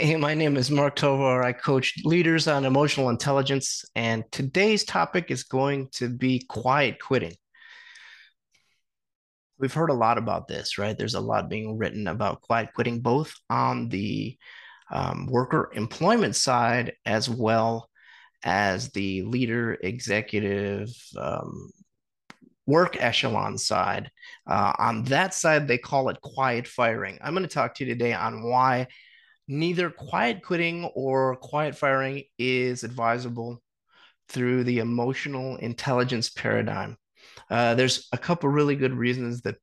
Hey, my name is Mark Tovar. I coach leaders on emotional intelligence, and today's topic is going to be quiet quitting. We've heard a lot about this, right? There's a lot being written about quiet quitting, both on the um, worker employment side as well as the leader executive um, work echelon side. Uh, on that side, they call it quiet firing. I'm going to talk to you today on why neither quiet quitting or quiet firing is advisable through the emotional intelligence paradigm. Uh, there's a couple really good reasons that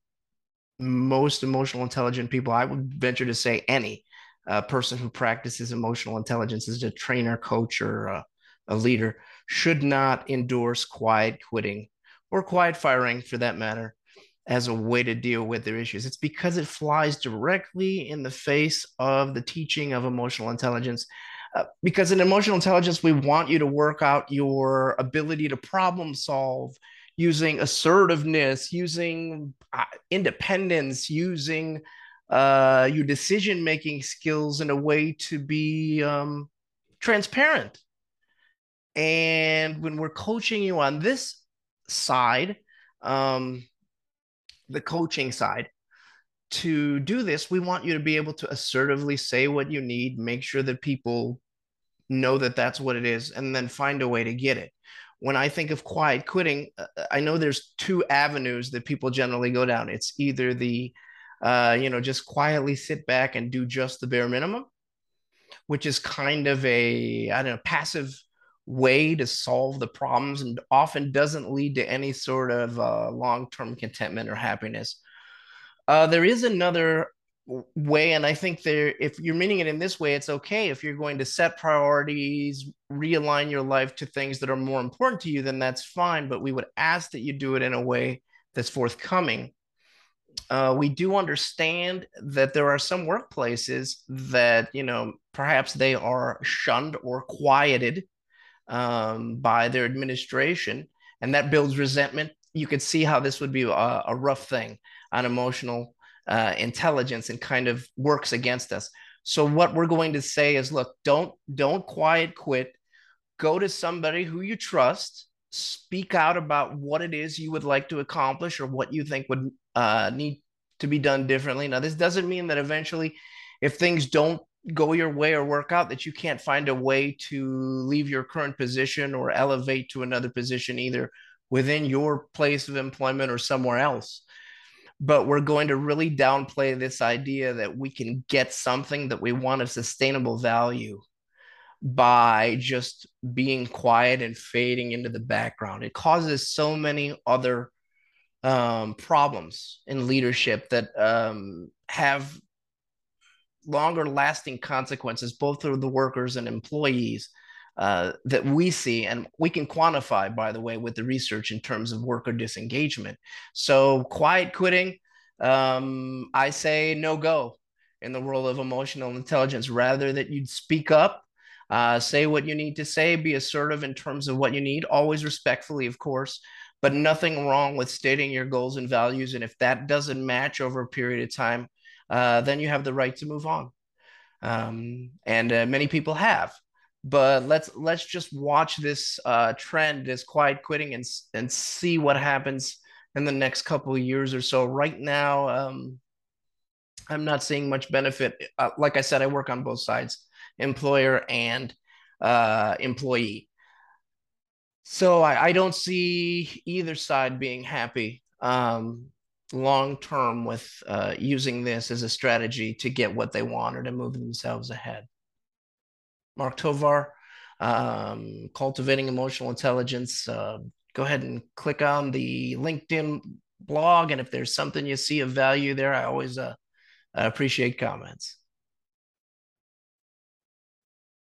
most emotional intelligent people, I would venture to say any uh, person who practices emotional intelligence as a trainer, coach, or a, a leader, should not endorse quiet quitting or quiet firing for that matter as a way to deal with their issues. It's because it flies directly in the face of the teaching of emotional intelligence. Uh, because in emotional intelligence, we want you to work out your ability to problem solve using assertiveness, using uh, independence, using uh, your decision making skills in a way to be um, transparent. And when we're coaching you on this side, um, the coaching side. To do this we want you to be able to assertively say what you need make sure that people know that that's what it is and then find a way to get it. When i think of quiet quitting uh, i know there's two avenues that people generally go down. It's either the uh, you know just quietly sit back and do just the bare minimum which is kind of a i don't know passive way to solve the problems and often doesn't lead to any sort of uh, long-term contentment or happiness. Uh, there is another way, and I think there, if you're meaning it in this way, it's okay. If you're going to set priorities, realign your life to things that are more important to you, then that's fine. But we would ask that you do it in a way that's forthcoming. Uh, we do understand that there are some workplaces that, you know, perhaps they are shunned or quieted um, by their administration, and that builds resentment. You could see how this would be a, a rough thing on emotional uh, intelligence and kind of works against us. So what we're going to say is, look, don't don't quiet quit. Go to somebody who you trust. Speak out about what it is you would like to accomplish or what you think would uh, need to be done differently. Now, this doesn't mean that eventually, if things don't go your way or work out that you can't find a way to leave your current position or elevate to another position either within your place of employment or somewhere else. But we're going to really downplay this idea that we can get something that we want of sustainable value by just being quiet and fading into the background. It causes so many other um, problems in leadership that um, have longer lasting consequences, both for the workers and employees uh, that we see, and we can quantify, by the way, with the research in terms of worker disengagement. So, quiet quitting, um, I say no go in the world of emotional intelligence. Rather that you'd speak up, uh, say what you need to say, be assertive in terms of what you need, always respectfully, of course, but nothing wrong with stating your goals and values. And if that doesn't match over a period of time, uh, then you have the right to move on. Um, and uh, many people have. But let's let's just watch this uh, trend, this quiet quitting, and and see what happens in the next couple of years or so. Right now, um, I'm not seeing much benefit. Uh, like I said, I work on both sides, employer and uh, employee. So I, I, don't see either side being happy. Um, long term with uh, using this as a strategy to get what they want or to move themselves ahead. Mark Tovar, um, Cultivating Emotional Intelligence. Uh, go ahead and click on the LinkedIn blog. And if there's something you see of value there, I always uh, appreciate comments.